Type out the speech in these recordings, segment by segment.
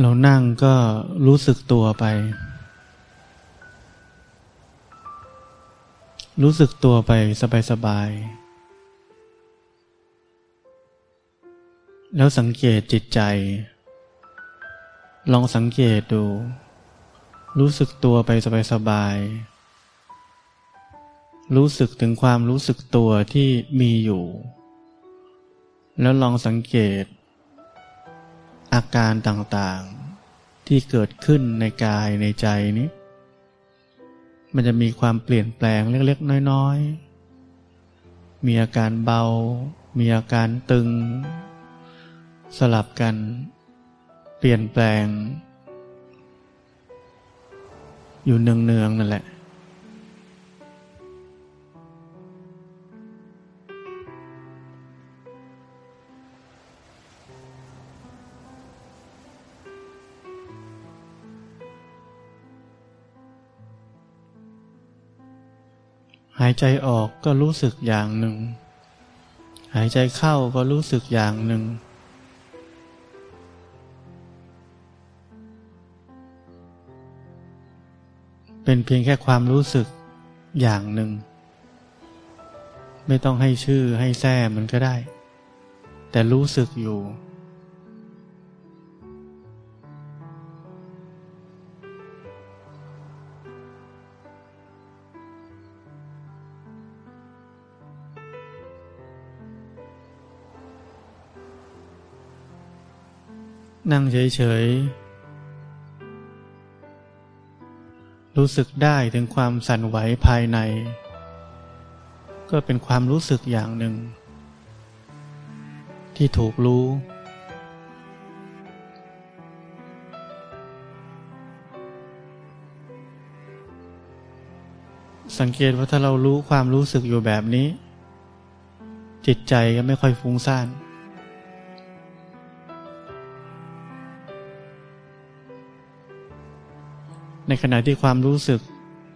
เรานั่งก็รู้สึกตัวไป รู้สึกตัวไปสบายๆ แล้วสังเกตจิตใจ ลองสังเกตดู รู้สึกตัวไปสบายๆ รู้สึกถึงความรู้สึกตัวที่มีอยู่ แล้วลองสังเกต อาการต่างๆที่เกิดขึ้นในกายในใจนี้ มันจะมีความเปลี่ยนแปลงเล็กๆ น้อยๆ มีอาการเบา มีอาการตึง สลับกัน เปลี่ยนแปลง อยู่เนืองๆนั่นแหละายใจออกก็รู้สึกอย่างหนึ่ง หายใจเข้าก็รู้สึกอย่างหนึ่ง เป็นเพียงแค่ความรู้สึกอย่างหนึ่ง ไม่ต้องให้ชื่อให้แท้มันก็ได้ แต่รู้สึกอยู่ นั่งเฉยๆ รู้สึกได้ถึงความสั่นไหวภายใน ก็เป็นความรู้สึกอย่างหนึ่ง ที่ถูกรู้ สังเกตว่าถ้าเรารู้ความรู้สึกอยู่แบบนี้ จิตใจก็ไม่ค่อยฟุ้งซ่าน ในขณะที่ความรู้สึก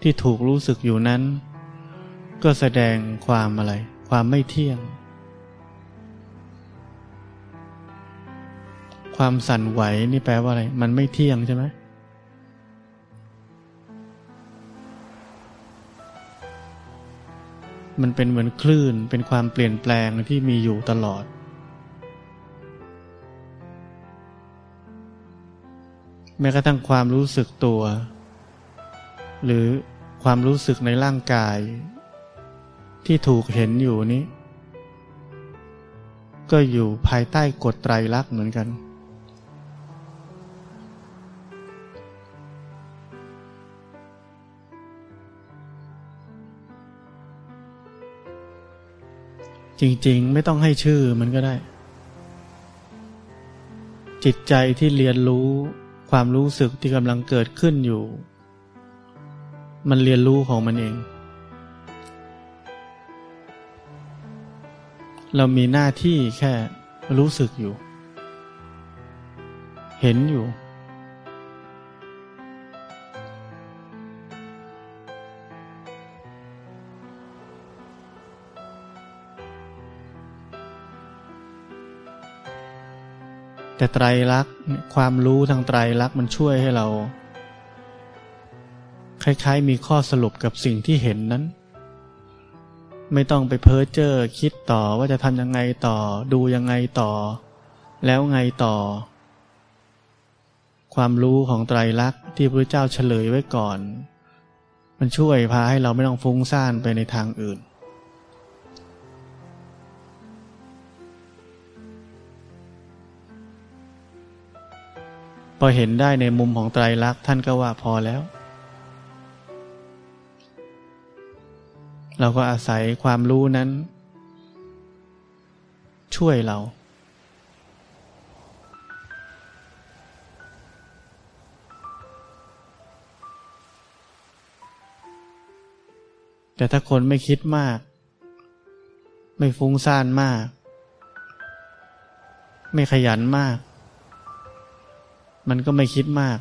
ที่ถูกรู้สึกอยู่นั้น ก็แสดงความอะไร ความไม่เที่ยง ความสั่นไหวนี่แปลว่าอะไร มันไม่เที่ยงใช่ไหมมันเป็นเหมือนคลื่นเป็นความเปลี่ยนแปลงที่มีอยู่ตลอด แม้กระทั่งความรู้สึกตัว หรือความรู้สึกในร่างกาย ที่ถูกเห็นอยู่นี้ ก็อยู่ภายใต้กฎไตรลักษณ์เหมือนกัน จริงๆ ไม่ต้องให้ชื่อมันก็ได้ จิตใจที่เรียนรู้ความรู้สึกที่กำลังเกิดขึ้นอยู่ มันเรียนรู้ของมันเอง เรามีหน้าที่แค่รู้สึกอยู่ เห็นอยู่ แต่ไตรลักษณ์ความรู้ทางไตรลักษณ์มันช่วยให้เรา คล้ายๆ มีข้อสรุปกับสิ่งที่เห็นนั้น ไม่ต้องไปเพ้อเจ้อคิดต่อว่าจะทำยังไงต่อ ดูยังไงต่อ แล้วไงต่อ ความรู้ของไตรลักษณ์ที่พระเจ้าเฉลยไว้ก่อน มันช่วยพาให้เราไม่ต้องฟุ้งซ่านไปในทางอื่นพอเห็นได้ในมุมของไตรลักษณ์ท่านก็ว่าพอแล้ว เราก็อาศัยความรู้นั้น ช่วยเราแต่ถ้าคนไม่คิดมาก ไม่ฟุ้งซ่านมาก ไม่ขยันมาก มันก็ไม่คิดมาก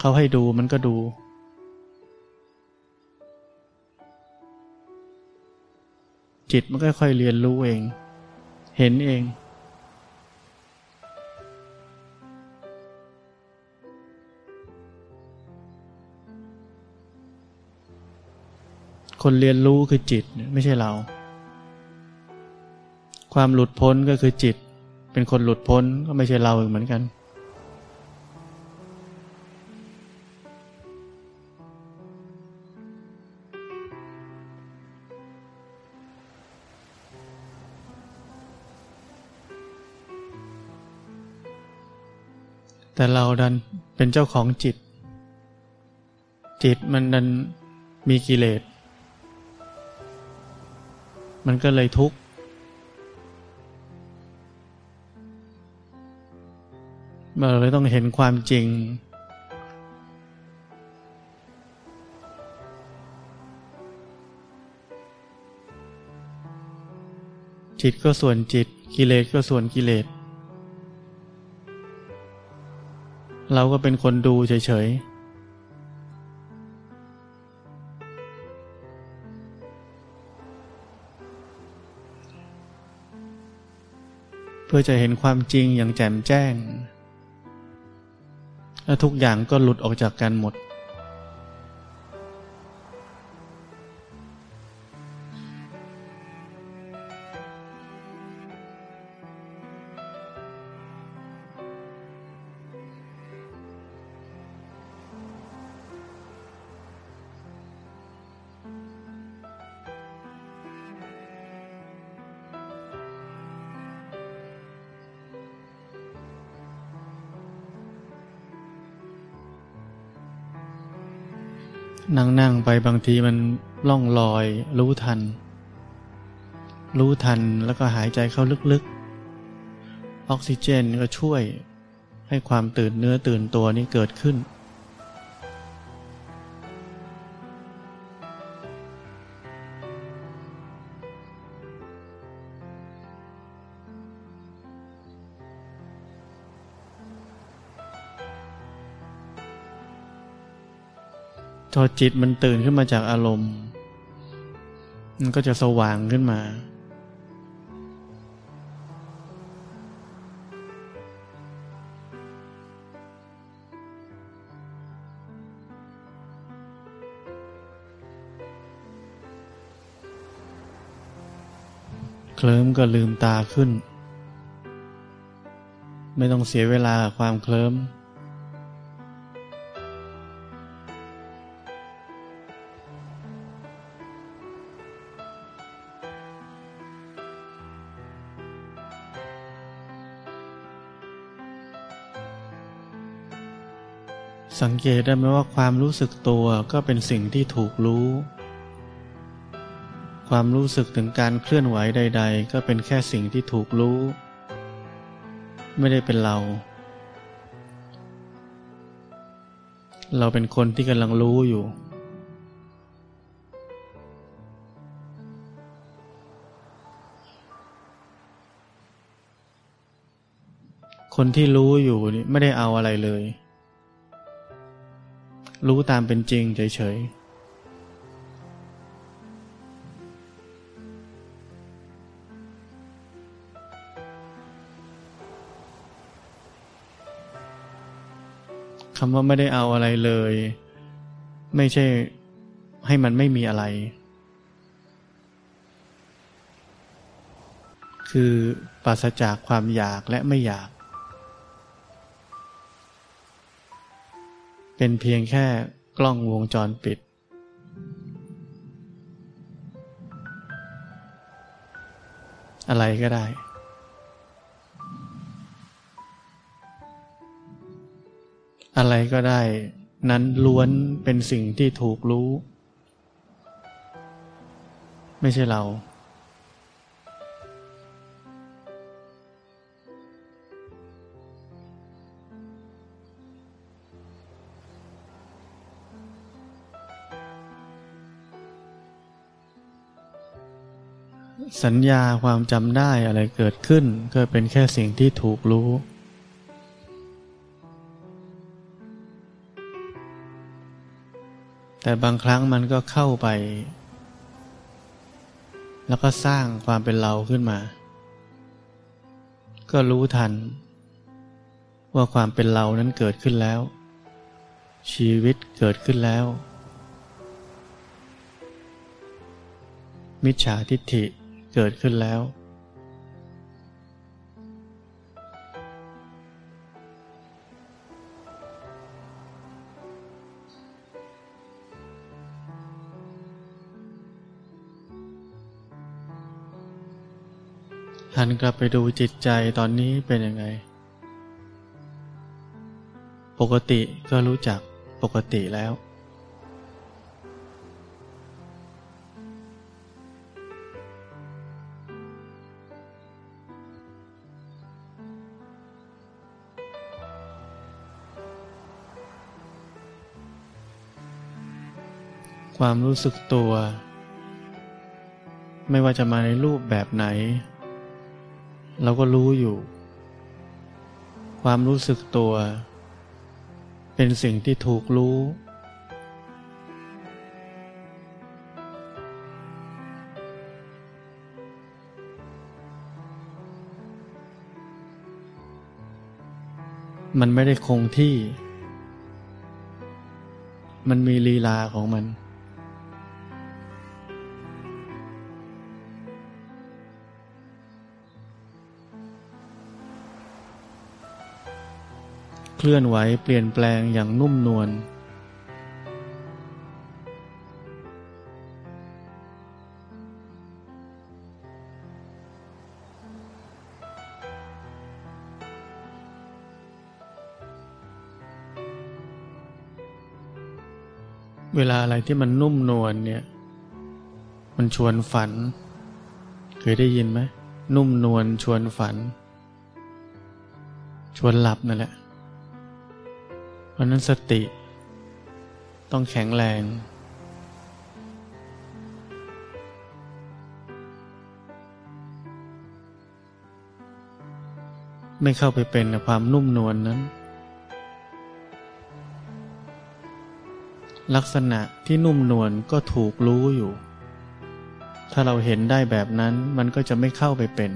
เขาให้ดูมันก็ดู จิตมันก็ค่อยเรียนรู้เอง เห็นเอง คนเรียนรู้คือจิตไม่ใช่เรา ความหลุดพ้นก็คือจิต เป็นคนหลุดพ้นก็ไม่ใช่เราอีเหมือนกัน แต่เราดันเป็นเจ้าของจิต จิตมันดันมีกิเลส มันก็เลยทุกข์ เราเลยต้องเห็นความจริง จิตก็ส่วนจิต กิเลสก็ส่วนกิเลส เราก็เป็นคนดูเฉยๆ เพื่อจะเห็นความจริงอย่างแจ่มแจ้ง และทุกอย่างก็หลุดออกจากกันหมด นั่งนั่งไปบางทีมันล่องลอย รู้ทัน รู้ทันแล้วก็หายใจเข้าลึกๆ ออกซิเจนก็ช่วยให้ความตื่นเนื้อตื่นตัวนี้เกิดขึ้น อจิตมันตื่นขึ้นมาจากอารมณ์ มันก็จะสว่างขึ้นมา เคลิ้มก็ลืมตาขึ้น ไม่ต้องเสียเวลากับความเคลิ้ม สังเกตได้ไหมว่าความรู้สึกตัวก็เป็นสิ่งที่ถูกรู้ ความรู้สึกถึงการเคลื่อนไหวใด ๆ ก็เป็นแค่สิ่งที่ถูกรู้ ไม่ได้เป็นเรา เราเป็นคนที่กำลังรู้อยู่ คนที่รู้อยู่นี่ไม่ได้เอาอะไรเลย รู้ตามเป็นจริงเฉยๆคำว่าไม่ได้เอาอะไรเลย ไม่ใช่ให้มันไม่มีอะไร คือปราศจากความอยากและไม่อยาก เป็นเพียงแค่กล้องวงจรปิด อะไรก็ได้ อะไรก็ได้ นั้นล้วนเป็นสิ่งที่ถูกรู้ ไม่ใช่เรา สัญญาความจำได้อะไรเกิดขึ้น ก็เป็นแค่สิ่งที่ถูกรู้ แต่บางครั้งมันก็เข้าไป แล้วก็สร้างความเป็นเราขึ้นมา ก็รู้ทัน ว่าความเป็นเรานั้นเกิดขึ้นแล้ว ชีวิตเกิดขึ้นแล้วมิจฉาทิฏฐิ เกิดขึ้นแล้ว หันกลับไปดูจิตใจตอนนี้เป็นยังไง ปกติก็รู้จักปกติแล้ว ความรู้สึกตัว ไม่ว่าจะมาในรูปแบบไหน เราก็รู้อยู่ ความรู้สึกตัว เป็นสิ่งที่ถูกรู้ มันไม่ได้คงที่มันมีลีลาของมัน เคลื่อนไหวเปลี่ยนแปลงอย่างนุ่มนวลเวลาอะไรที่มันนุ่มนวลเนี่ย มันชวนฝัน เคยได้ยินไหม นุ่มนวลชวนฝัน ชวนหลับนั่นแหละ ราะนั้นสติต้องแข็งแรง ไม่เข้าไปเป็นความนุ่มนวลนนั้น ลักษณะที่นุ่มนวลก็ถูกรู้อยู่ ถ้าเราเห็นได้แบบนั้นมันก็จะไม่เข้าไปเป็น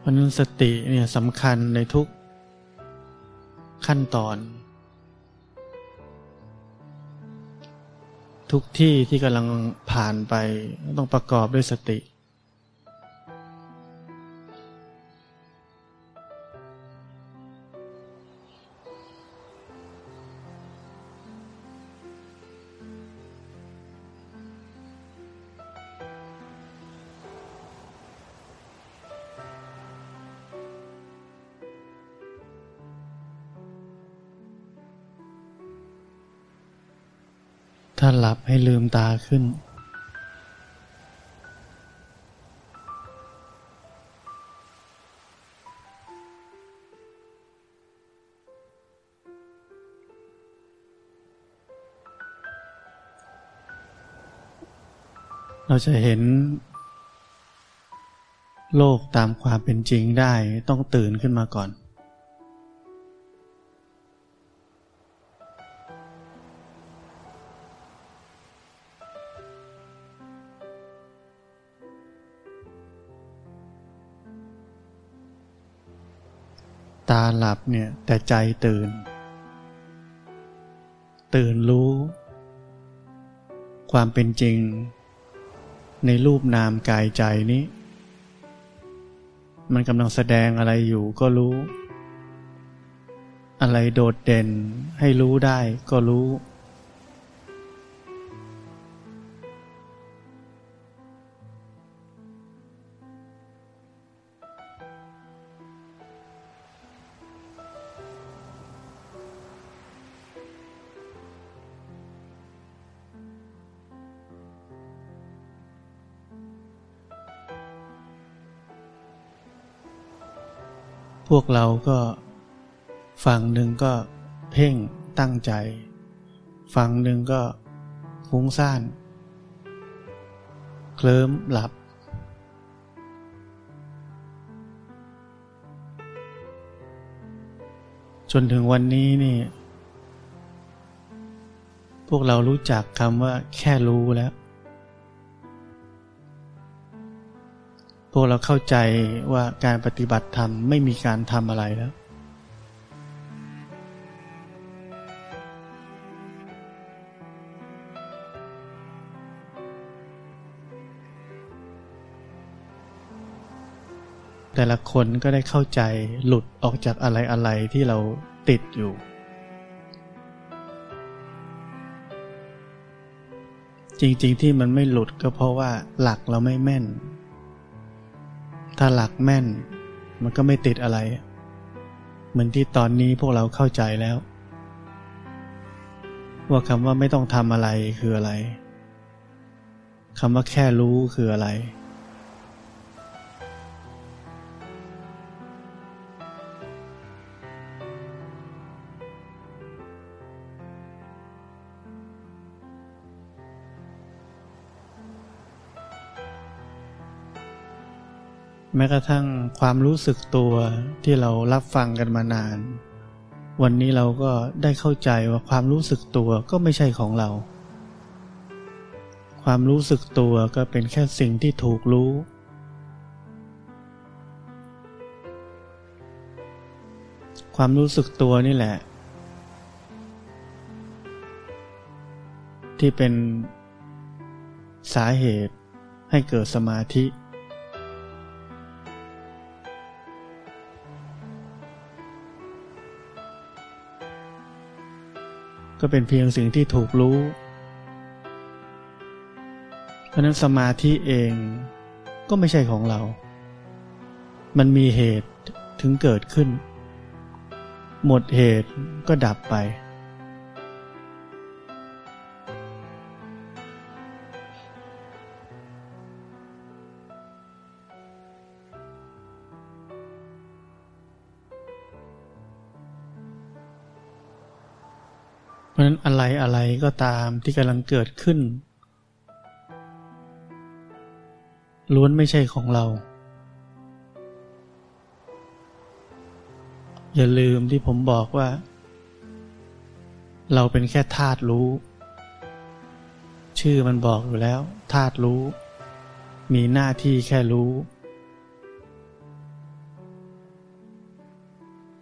เพราะนั้นสติเนี่ยสำคัญในทุกขั้นตอน ทุกที่ที่กำลังผ่านไปต้องประกอบด้วยสติ ตาขึ้น เราจะเห็น โลกตามความเป็นจริงได้ต้องตื่นขึ้นมาก่อนาหลับเนี่ยแต่ใจตื่น ตื่นรู้ ความเป็นจริง ในรูปนามกายใจนี้ มันกำลังแสดงอะไรอยู่ก็รู้ อะไรโดดเด่นให้รู้ได้ก็รู้ พวกเราก็ฝั่งหนึ่งก็เพ่งตั้งใจ ฝั่งหนึ่งก็ฟุ้งซ่าน เคลิ้มหลับ จนถึงวันนี้นี่ พวกเรารู้จักคำว่าแค่รู้แล้ว พวกเราเข้าใจว่าการปฏิบัติธรรมไม่มีการทำอะไรแล้ว แต่ละคนก็ได้เข้าใจหลุดออกจากอะไรอะไรที่เราติดอยู่ จริงๆที่มันไม่หลุดก็เพราะว่าหลักเราไม่แม่น ถ้าหลักแม่น มันก็ไม่ติดอะไร เหมือนที่ตอนนี้พวกเราเข้าใจแล้ว ว่าคำว่าไม่ต้องทำอะไรคืออะไรคำว่าแค่รู้คืออะไร แม้กระทั่งความรู้สึกตัวที่เรารับฟังกันมานาน วันนี้เราก็ได้เข้าใจว่าความรู้สึกตัวก็ไม่ใช่ของเรา ความรู้สึกตัวก็เป็นแค่สิ่งที่ถูกรู้ ความรู้สึกตัวนี่แหละ ที่เป็นสาเหตุให้เกิดสมาธิ ก็เป็นเพียงสิ่งที่ถูกรู้ เพราะนั้นสมาธิเองก็ไม่ใช่ของเรา มันมีเหตุถึงเกิดขึ้น หมดเหตุก็ดับไป ราะนั้นอะไรอะไรก็ตามที่กำลังเกิดขึ้น ล้วนไม่ใช่ของเรา อย่าลืมที่ผมบอกว่า เราเป็นแค่ธาตุรู้ ชื่อมันบอกอยู่แล้วธาตุรู้ มีหน้าที่แค่รู้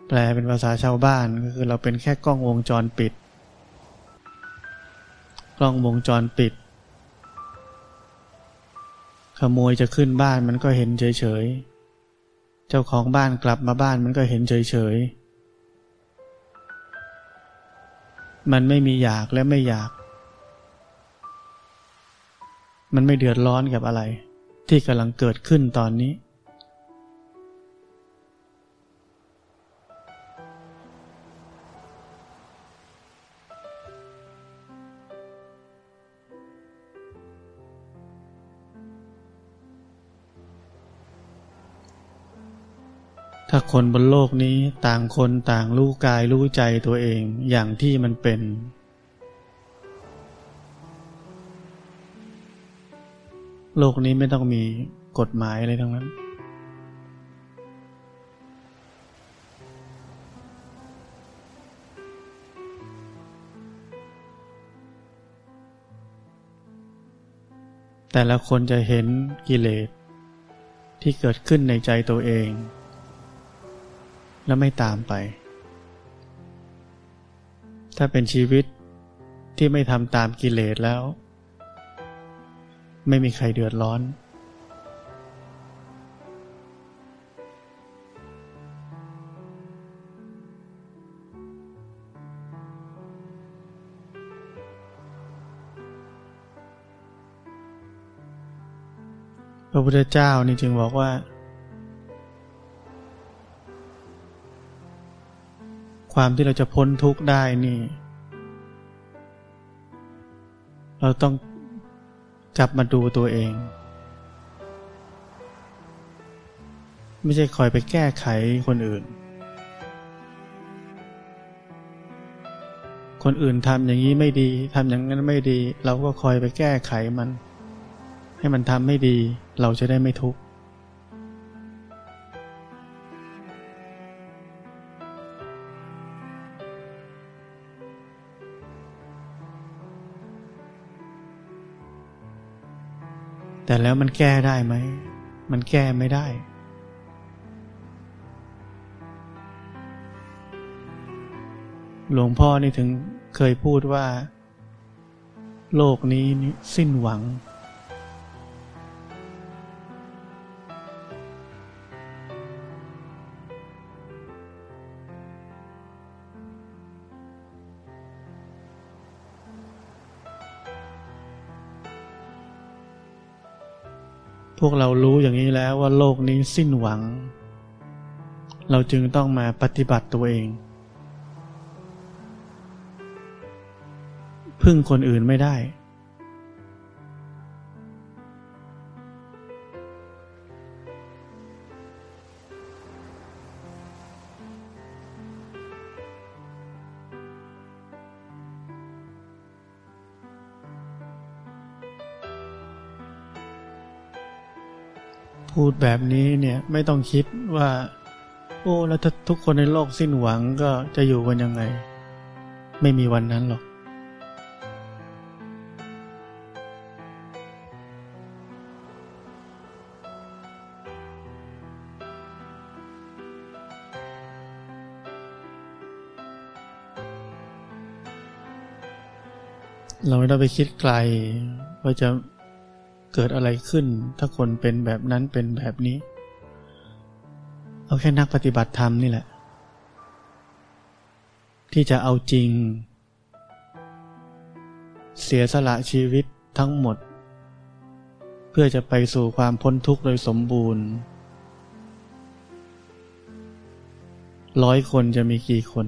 แปลเป็นภาษาชาวบ้านก็คือเราเป็นแค่กล้องวงจรปิด กล้องวงจรปิด ขโมยจะขึ้นบ้านมันก็เห็นเฉยๆ เจ้าของบ้านกลับมาบ้านมันก็เห็นเฉยๆ มันไม่มีอยากและไม่อยาก มันไม่เดือดร้อนกับอะไร ที่กำลังเกิดขึ้นตอนนี้ ถ้าคนบนโลกนี้ต่างคนต่างรู้กายรู้ใจตัวเองอย่างที่มันเป็น โลกนี้ไม่ต้องมีกฎหมายอะไรทั้งนั้น แต่ละคนจะเห็นกิเลสที่เกิดขึ้นในใจตัวเอง แล้วไม่ตามไป ถ้าเป็นชีวิตที่ไม่ทำตามกิเลสแล้ว ไม่มีใครเดือดร้อน พระพุทธเจ้านี่จึงบอกว่า ความที่เราจะพ้นทุกข์ได้นี่ เราต้องกลับมาดูตัวเอง ไม่ใช่คอยไปแก้ไขคนอื่น คนอื่นทำอย่างนี้ไม่ดีทำอย่างนั้นไม่ดี เราก็คอยไปแก้ไขมัน ให้มันทำไม่ดี เราจะได้ไม่ทุกข์ แต่แล้วมันแก้ได้ไหม มันแก้ไม่ได้ หลวงพ่อนี่ถึงเคยพูดว่า โลกนี้สิ้นหวัง พวกเรารู้อย่างนี้แล้วว่าโลกนี้สิ้นหวัง เราจึงต้องมาปฏิบัติตัวเอง พึ่งคนอื่นไม่ได้ พูดแบบนี้เนี่ยไม่ต้องคิดว่า โอ้แล้วถ้าทุกคนในโลกสิ้นหวังก็จะอยู่กันยังไง ไม่มีวันนั้นหรอก เราไม่ต้องไปคิดไกลว่าจะ เกิดอะไรขึ้น ถ้าคนเป็นแบบนั้นเป็นแบบนี้ เอาแค่นักปฏิบัติธรรมนี่แหละ ที่จะเอาจริง เสียสละชีวิตทั้งหมด เพื่อจะไปสู่ความพ้นทุกข์โดยสมบูรณ์ร้อยคนจะมีกี่คน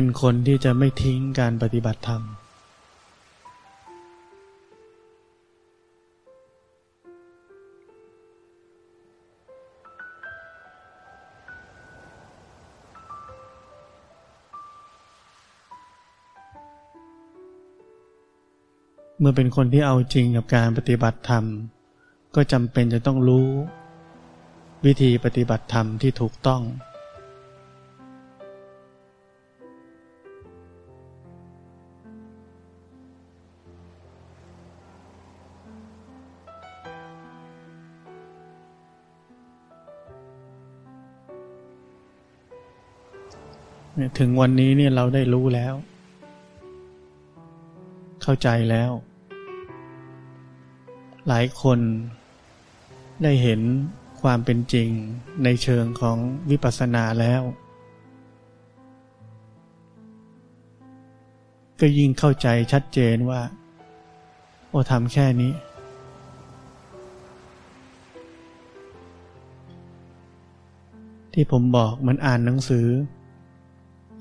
เป็นคนที่จะไม่ทิ้งการปฏิบัติธรรม เมื่อเป็นคนที่เอาจริงกับการปฏิบัติธรรม ก็จำเป็นจะต้องรู้ วิธีปฏิบัติธรรมที่ถูกต้อง ถึงวันนี้เนี่ยเราได้รู้แล้ว เข้าใจแล้ว หลายคนได้เห็นความเป็นจริงในเชิงของวิปัสสนาแล้ว ก็ยิ่งเข้าใจชัดเจนว่า โอ้ทำแค่นี้ ที่ผมบอกมันอ่านหนังสือ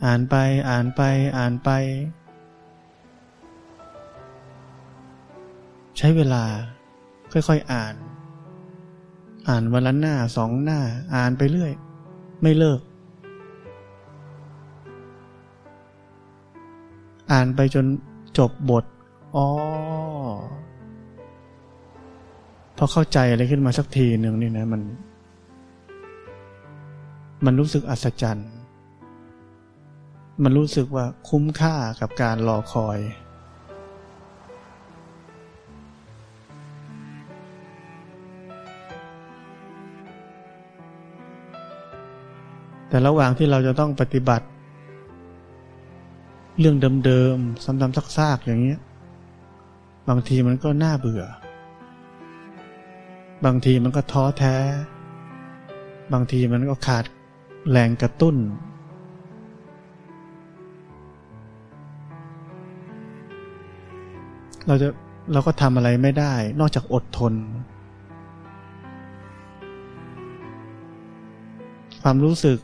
อ่านไปอ่านไปอ่านไป ใช้เวลา ค่อยๆอ่าน อ่านวันละหน้าสองหน้า อ่านไปเรื่อย ไม่เลิก อ่านไปจนจบบทอ๋อพอเข้าใจอะไรขึ้นมาสักทีหนึ่งนี่นะมัน มันรู้สึกอัศจรรย์ มันรู้สึกว่าคุ้มค่ากับการรอคอย แต่ระหว่างที่เราจะต้องปฏิบัติ เรื่องเดิมๆซ้ำๆซากๆอย่างเงี้ย บางทีมันก็น่าเบื่อ บางทีมันก็ท้อแท้ บางทีมันก็ขาดแรงกระตุ้น เราจะเราก็ทำอะไรไม่ได้ นอกจากอดทน ความรู้สึก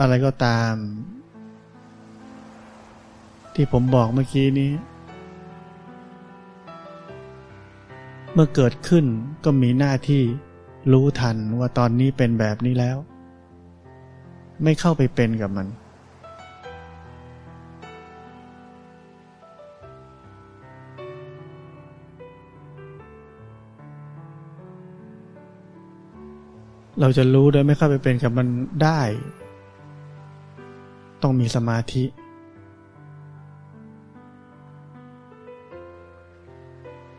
อะไรก็ตาม ที่ผมบอกเมื่อกี้นี้ เมื่อเกิดขึ้นก็มีหน้าที่รู้ทันว่าตอนนี้เป็นแบบนี้แล้ว ไม่เข้าไปเป็นกับมัน เราจะรู้โดยไม่เข้าไปเป็นกับมันได้ ต้องมีสมาธิ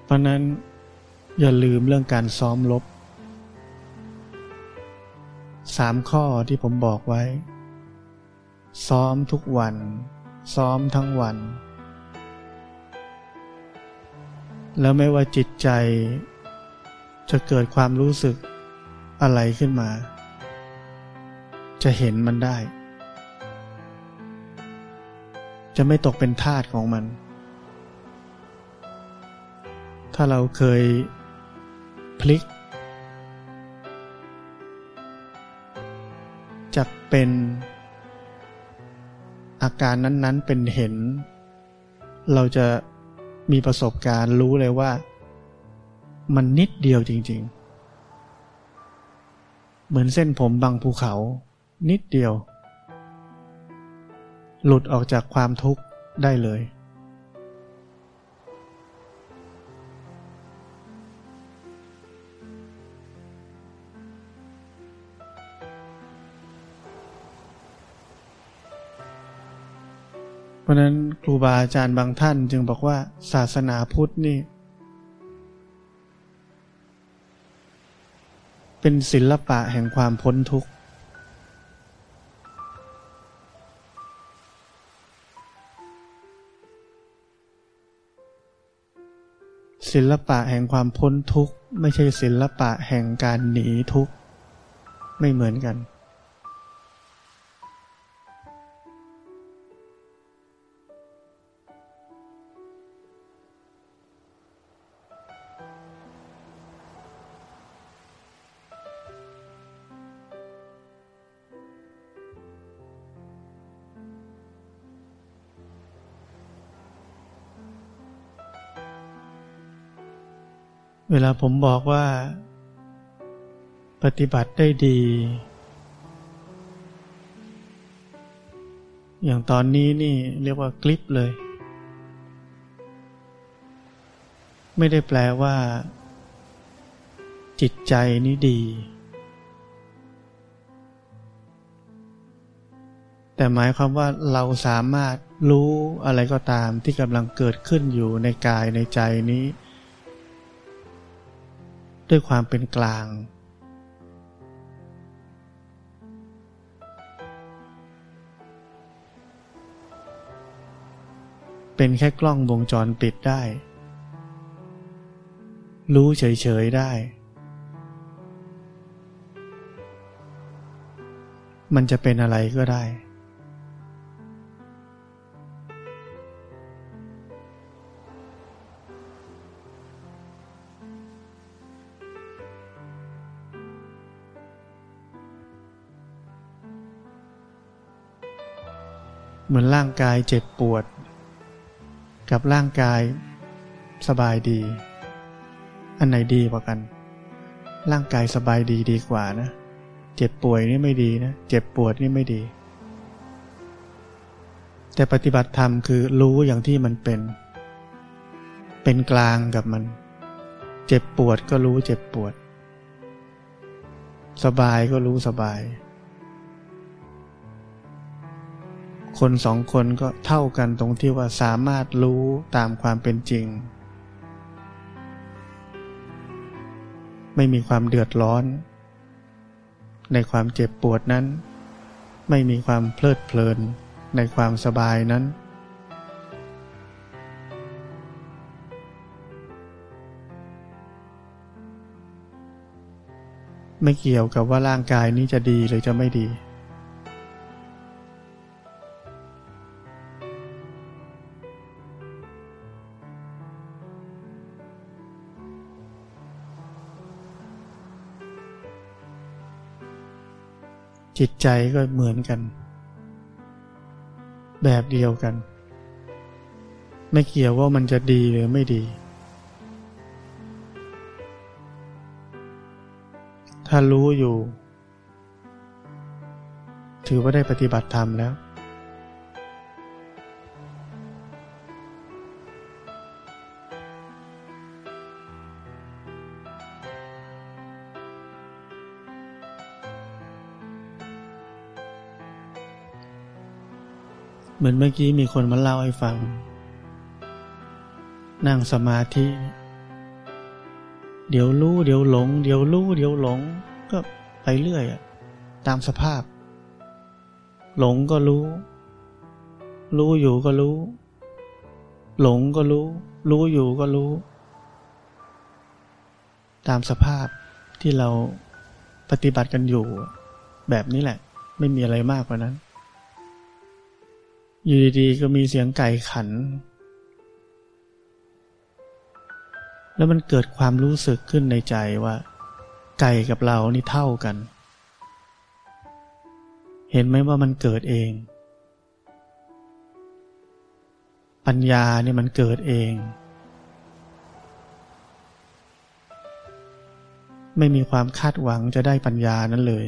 เพราะนั้นอย่าลืมเรื่องการซ้อมลบสามข้อที่ผมบอกไว้ ซ้อมทุกวัน ซ้อมทั้งวัน แล้วไม่ว่าจิตใจ จะเกิดความรู้สึก อะไรขึ้นมา จะเห็นมันได้ จะไม่ตกเป็นทาสของมัน ถ้าเราเคยพลิกจะเป็นอาการนั้นๆเป็นเห็น เราจะมีประสบการณ์รู้เลยว่า มันนิดเดียวจริง ๆ เหมือนเส้นผมบางภูเขา นิดเดียว หลุดออกจากความทุกข์ได้เลย เพราะนั้นครูบาอาจารย์บางท่านจึงบอกว่าศาสนาพุทธนี่ เป็นศิลปะแห่งความพ้นทุกข์ ศิลปะแห่งความพ้นทุกข์ ไม่ใช่ศิลปะแห่งการหนีทุกข์ ไม่เหมือนกัน ลาผมบอกว่า ปฏิบัติได้ดี อย่างตอนนี้นี่เรียกว่าคลิปเลย ไม่ได้แปลว่า จิตใจนี้ดี แต่หมายความว่าเราสามารถรู้อะไรก็ตามที่กำลังเกิดขึ้นอยู่ในกายในใจนี้ ด้วยความเป็นกลาง เป็นแค่กล้องวงจรปิดได้ รู้เฉยๆได้ มันจะเป็นอะไรก็ได้ เหมือนร่างกายเจ็บปวด กับร่างกายสบายดี อันไหนดีกว่ากัน ร่างกายสบายดีดีกว่านะ เจ็บป่วยนี่ไม่ดีนะ เจ็บปวดนี่ไม่ดี แต่ปฏิบัติธรรมคือรู้อย่างที่มันเป็น เป็นกลางกับมัน เจ็บปวดก็รู้เจ็บปวด สบายก็รู้สบาย คนสองคนก็เท่ากันตรงที่ว่าสามารถรู้ตามความเป็นจริง ไม่มีความเดือดร้อน ในความเจ็บปวดนั้น ไม่มีความเพลิดเพลินในความสบายนั้น ไม่เกี่ยวกับว่าร่างกายนี้จะดีหรือจะไม่ดี จิตใจก็เหมือนกัน แบบเดียวกัน ไม่เกี่ยวว่ามันจะดีหรือไม่ดี ถ้ารู้อยู่ ถือว่าได้ปฏิบัติธรรมแล้ว เหมือนเมื่อกี้มีคนมาเล่าให้ฟัง นั่งสมาธิ เดี๋ยวรู้เดี๋ยวหลง เดี๋ยวรู้เดี๋ยวหลง ก็ไปเรื่อยอะตามสภาพ หลงก็รู้ รู้อยู่ก็รู้ หลงก็รู้ รู้อยู่ก็รู้ ตามสภาพที่เราปฏิบัติกันอยู่ แบบนี้แหละ ไม่มีอะไรมากกว่านั้น อยู่ดีๆก็มีเสียงไก่ขัน แล้วมันเกิดความรู้สึกขึ้นในใจว่า ไก่กับเรานี่เท่ากัน เห็นไหมว่ามันเกิดเอง ปัญญาเนี่ยมันเกิดเอง ไม่มีความคาดหวังจะได้ปัญญานั้นเลย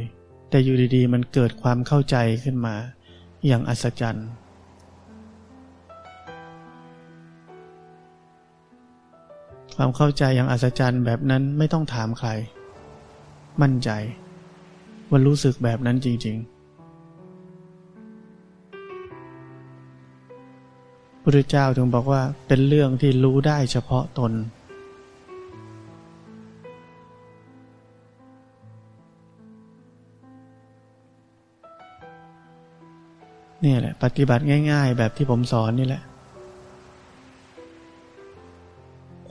แต่อยู่ดีๆ มันเกิดความเข้าใจขึ้นมาอย่างอัศจรรย์ ความเข้าใจอย่างอัศจรรย์แบบนั้นไม่ต้องถามใคร มั่นใจว่ารู้สึกแบบนั้นจริง ๆ พระเจ้าถึงบอกว่าเป็นเรื่องที่รู้ได้เฉพาะตน นี่แหละ ปฏิบัติง่าย ๆ แบบที่ผมสอนนี่แหละ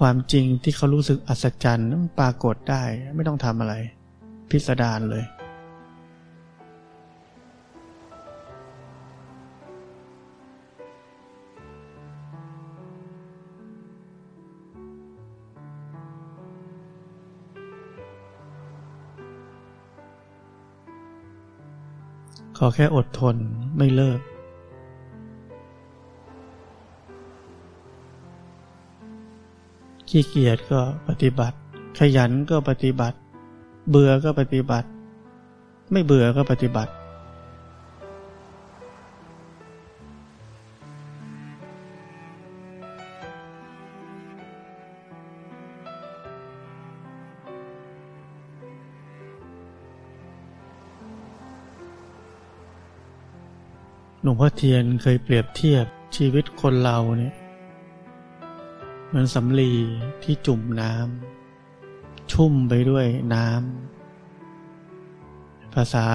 ความจริงที่เขารู้สึกอัศจรรย์มันปรากฏได้ ไม่ต้องทำอะไร พิสดารเลย ขอแค่อดทนไม่เลิก ขี้เกียจก็ปฏิบัติ ขยันก็ปฏิบัติ เบื่อก็ปฏิบัติ ไม่เบื่อก็ปฏิบัติ หลวงพ่อเทียนเคยเปรียบเทียบชีวิตคนเราเนี่ย เหมือนสำลีที่จุ่มน้ำชุ่มไปด้วยน้ำภาษา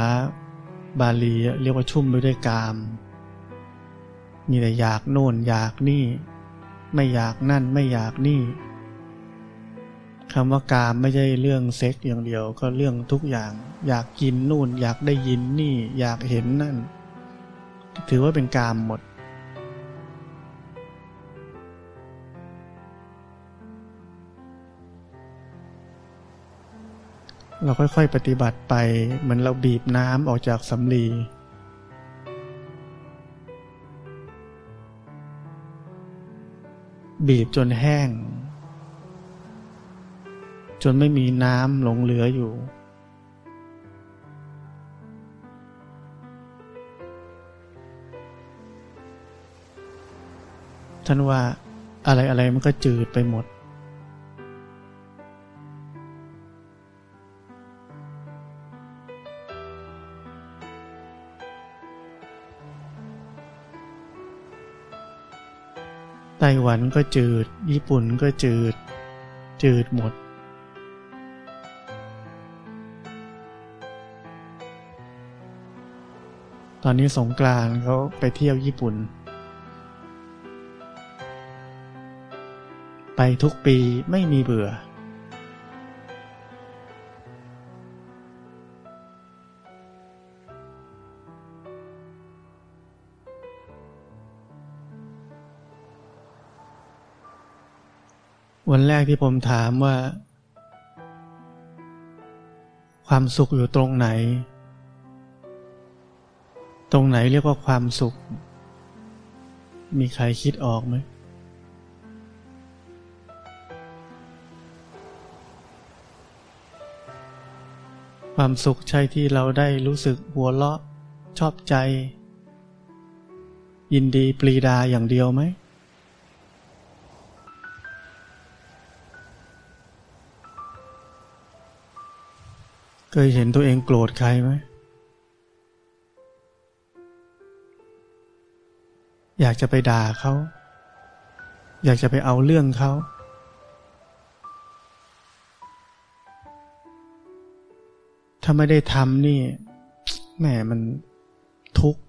บาลีเรียกว่าชุ่มไปด้วยกาม มีแต่อยากโน่นอยากนี่ ไม่อยากนั่นไม่อยากนี่คำว่ากามไม่ใช่เรื่องเซ็กอย่างเดียวก็เรื่องทุกอย่าง อยากกินนู่น อยากได้ยินนี่ อยากเห็นนั่น ถือว่าเป็นกามหมด เราค่อยๆปฏิบัติไป เหมือนเราบีบน้ำออกจากสำลีบีบจนแห้ง จนไม่มีน้ำหลงเหลืออยู่ ท่านว่าอะไรอะไรมันก็จืดไปหมด ต้หวันก็จืด ญี่ปุ่นก็จืด จืดหมด ตอนนี้สงกรานเขาไปเที่ยวญี่ปุ่น ไปทุกปีไม่มีเบื่อ วันแรกที่ผมถามว่า ความสุขอยู่ตรงไหน ตรงไหนเรียกว่าความสุข มีใครคิดออกไหมความสุขใช่ที่เราได้รู้สึกหัวเราะ ชอบใจ ยินดีปรีดาอย่างเดียวไหม เคยเห็นตัวเองโกรธใครไหม อยากจะไปด่าเขา อยากจะไปเอาเรื่องเขา ถ้าไม่ได้ทำนี่แหมมันทุกข์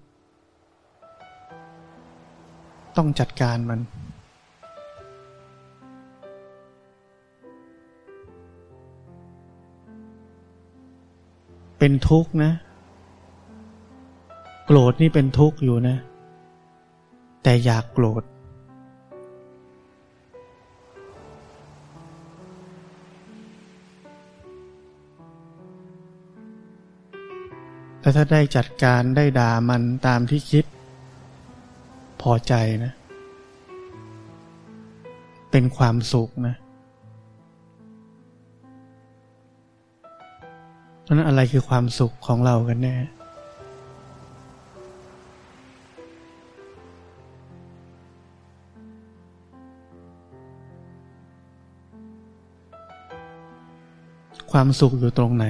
ต้องจัดการมัน เป็นทุกข์นะ โกรธนี่เป็นทุกข์อยู่นะ แต่อยากโกรธ แต่ถ้าได้จัดการได้ด่ามันตามที่คิด พอใจนะ เป็นความสุขนะเพราะ นั้นอะไรคือความสุขของเรากันแน่ความสุขอยู่ตรงไหน